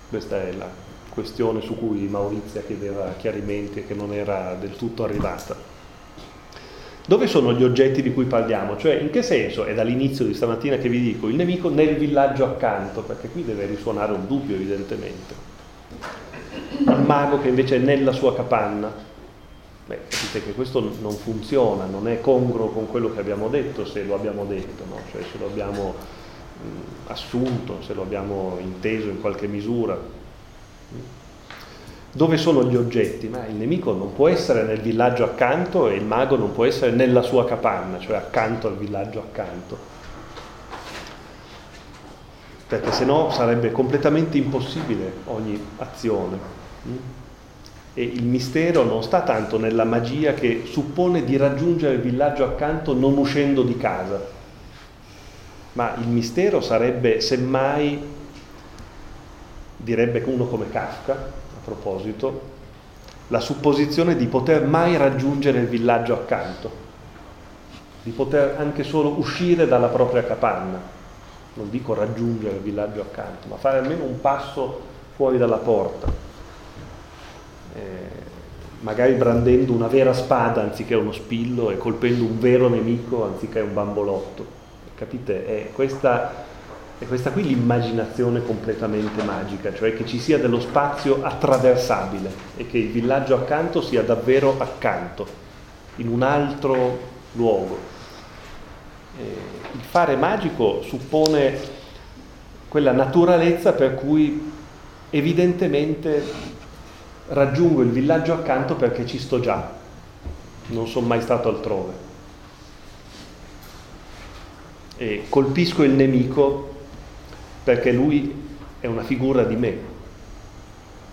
Questa è la questione su cui Maurizia chiedeva chiarimenti e che non era del tutto arrivata. Dove sono gli oggetti di cui parliamo? Cioè, in che senso è dall'inizio di stamattina che vi dico il nemico nel villaggio accanto, perché qui deve risuonare un dubbio evidentemente. Il mago che invece è nella sua capanna. Beh, capite che questo non funziona, non è congruo con quello che abbiamo detto, se lo abbiamo detto, no? cioè se lo abbiamo mh, assunto, se lo abbiamo inteso in qualche misura. Dove sono gli oggetti? Ma il nemico non può essere nel villaggio accanto e il mago non può essere nella sua capanna, cioè accanto al villaggio accanto. Perché se no sarebbe completamente impossibile ogni azione. E il mistero non sta tanto nella magia che suppone di raggiungere il villaggio accanto non uscendo di casa, ma il mistero sarebbe semmai, direbbe uno come Kafka, proposito, la supposizione di poter mai raggiungere il villaggio accanto, di poter anche solo uscire dalla propria capanna, non dico raggiungere il villaggio accanto, ma fare almeno un passo fuori dalla porta, eh, magari brandendo una vera spada anziché uno spillo e colpendo un vero nemico anziché un bambolotto. Capite? È questa è questa qui l'immaginazione completamente magica, cioè che ci sia dello spazio attraversabile e che il villaggio accanto sia davvero accanto, in un altro luogo. Eh, il fare magico suppone quella naturalezza per cui evidentemente raggiungo il villaggio accanto perché ci sto già, non sono mai stato altrove. E colpisco il nemico perché lui è una figura di me,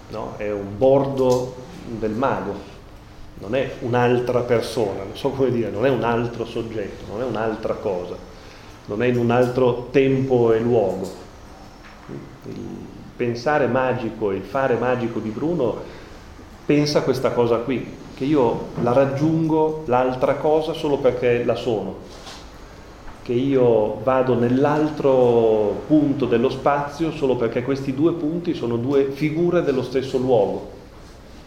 no? è un bordo del mago, non è un'altra persona, non so come dire, non è un altro soggetto, non è un'altra cosa, non è in un altro tempo e luogo. Il pensare magico e il fare magico di Bruno pensa questa cosa qui, che io la raggiungo l'altra cosa solo perché la sono, che io vado nell'altro punto dello spazio solo perché questi due punti sono due figure dello stesso luogo,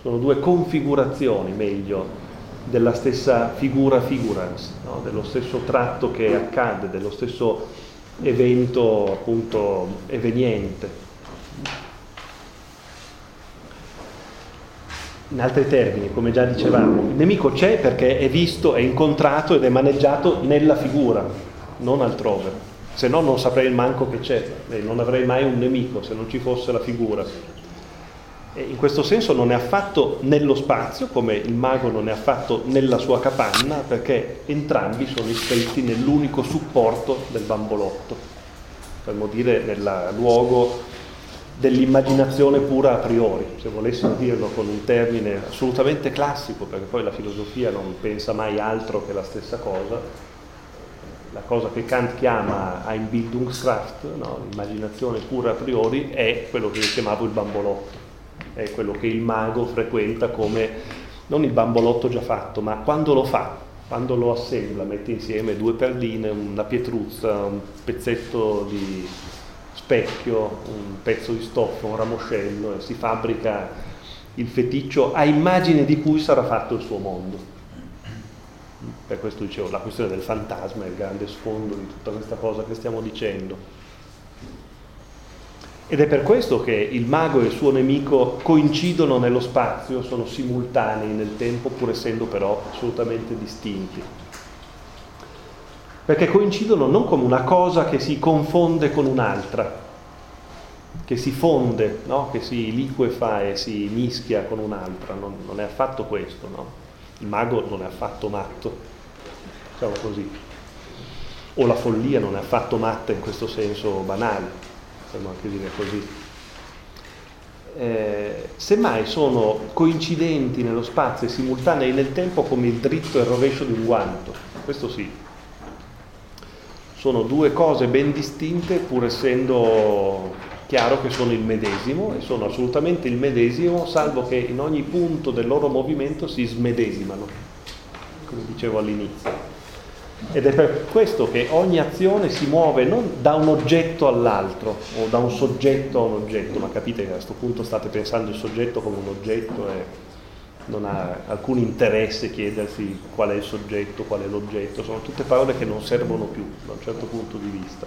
sono due configurazioni, meglio, della stessa figura figurans, no? dello stesso tratto che accade, dello stesso evento appunto eveniente. In altri termini, come già dicevamo, il nemico c'è perché è visto, è incontrato ed è maneggiato nella figura, non altrove. Se no non saprei il manco che c'è, e non avrei mai un nemico se non ci fosse la figura. E in questo senso non è affatto nello spazio, come il mago non è affatto nella sua capanna, perché entrambi sono iscritti nell'unico supporto del bambolotto, per dire nel luogo dell'immaginazione pura a priori, se volessimo dirlo con un termine assolutamente classico, perché poi la filosofia non pensa mai altro che la stessa cosa, la cosa che Kant chiama Einbildungskraft, no? l'immaginazione pura a priori, è quello che io chiamavo il bambolotto, è quello che il mago frequenta come non il bambolotto già fatto, ma quando lo fa, quando lo assembla, mette insieme due perline, una pietruzza, un pezzetto di specchio, un pezzo di stoffa, un ramoscello e si fabbrica il feticcio a immagine di cui sarà fatto il suo mondo. Per questo dicevo, la questione del fantasma è il grande sfondo di tutta questa cosa che stiamo dicendo. Ed è per questo che il mago e il suo nemico coincidono nello spazio, sono simultanei nel tempo, pur essendo però assolutamente distinti perché coincidono non come una cosa che si confonde con un'altra, che si fonde, no? che si liquefa e si mischia con un'altra, non, non è affatto questo, no? il mago non è affatto matto, diciamo così, o la follia non è affatto matta in questo senso banale, possiamo anche dire così. Eh, semmai sono coincidenti nello spazio e simultanei nel tempo come il dritto e il rovescio di un guanto, questo sì, sono due cose ben distinte pur essendo chiaro che sono il medesimo e sono assolutamente il medesimo salvo che in ogni punto del loro movimento si smedesimano, come dicevo all'inizio. Ed è per questo che ogni azione si muove non da un oggetto all'altro o da un soggetto a un oggetto, ma capite che a questo punto state pensando il soggetto come un oggetto e non ha alcun interesse chiedersi qual è il soggetto, qual è l'oggetto, sono tutte parole che non servono più da un certo punto di vista.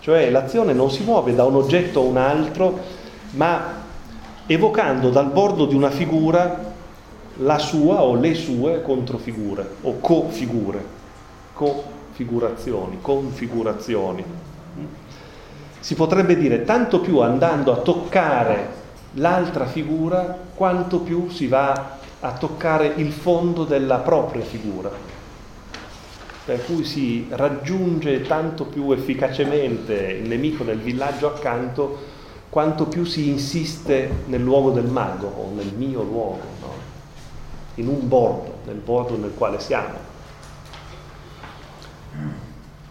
Cioè l'azione non si muove da un oggetto a un altro, ma evocando dal bordo di una figura la sua o le sue controfigure o cofigure, configurazioni, configurazioni. Si potrebbe dire tanto più andando a toccare l'altra figura, quanto più si va a toccare il fondo della propria figura. Per cui si raggiunge tanto più efficacemente il nemico nel villaggio accanto, quanto più si insiste nel luogo del mago o nel mio luogo, no? in un bordo, nel bordo nel quale siamo.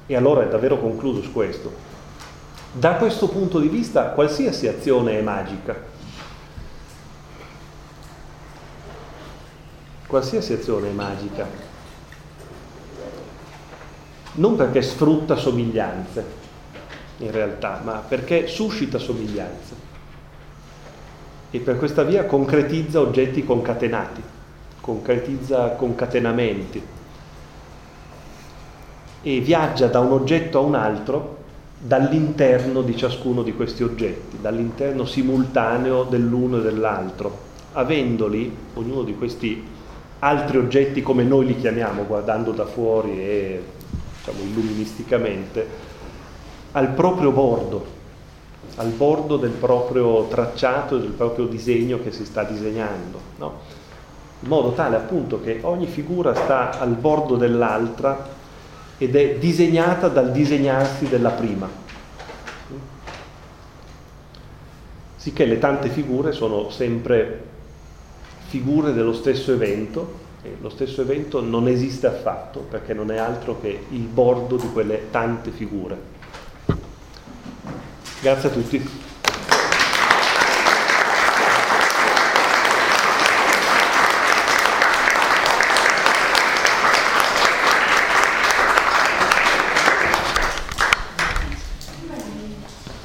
E allora è davvero concluso su questo. Da questo punto di vista qualsiasi azione è magica, Qualsiasi azione è magica, non perché sfrutta somiglianze, in realtà, ma perché suscita somiglianze. E per questa via concretizza oggetti concatenati, concretizza concatenamenti e viaggia da un oggetto a un altro dall'interno di ciascuno di questi oggetti, dall'interno simultaneo dell'uno e dell'altro, avendoli, ognuno di questi altri oggetti come noi li chiamiamo, guardando da fuori e diciamo, illuministicamente, al proprio bordo, al bordo del proprio tracciato e del proprio disegno che si sta disegnando, no? in modo tale appunto che ogni figura sta al bordo dell'altra ed è disegnata dal disegnarsi della prima. Sicché le tante figure sono sempre figure dello stesso evento e lo stesso evento non esiste affatto perché non è altro che il bordo di quelle tante figure. Grazie a tutti.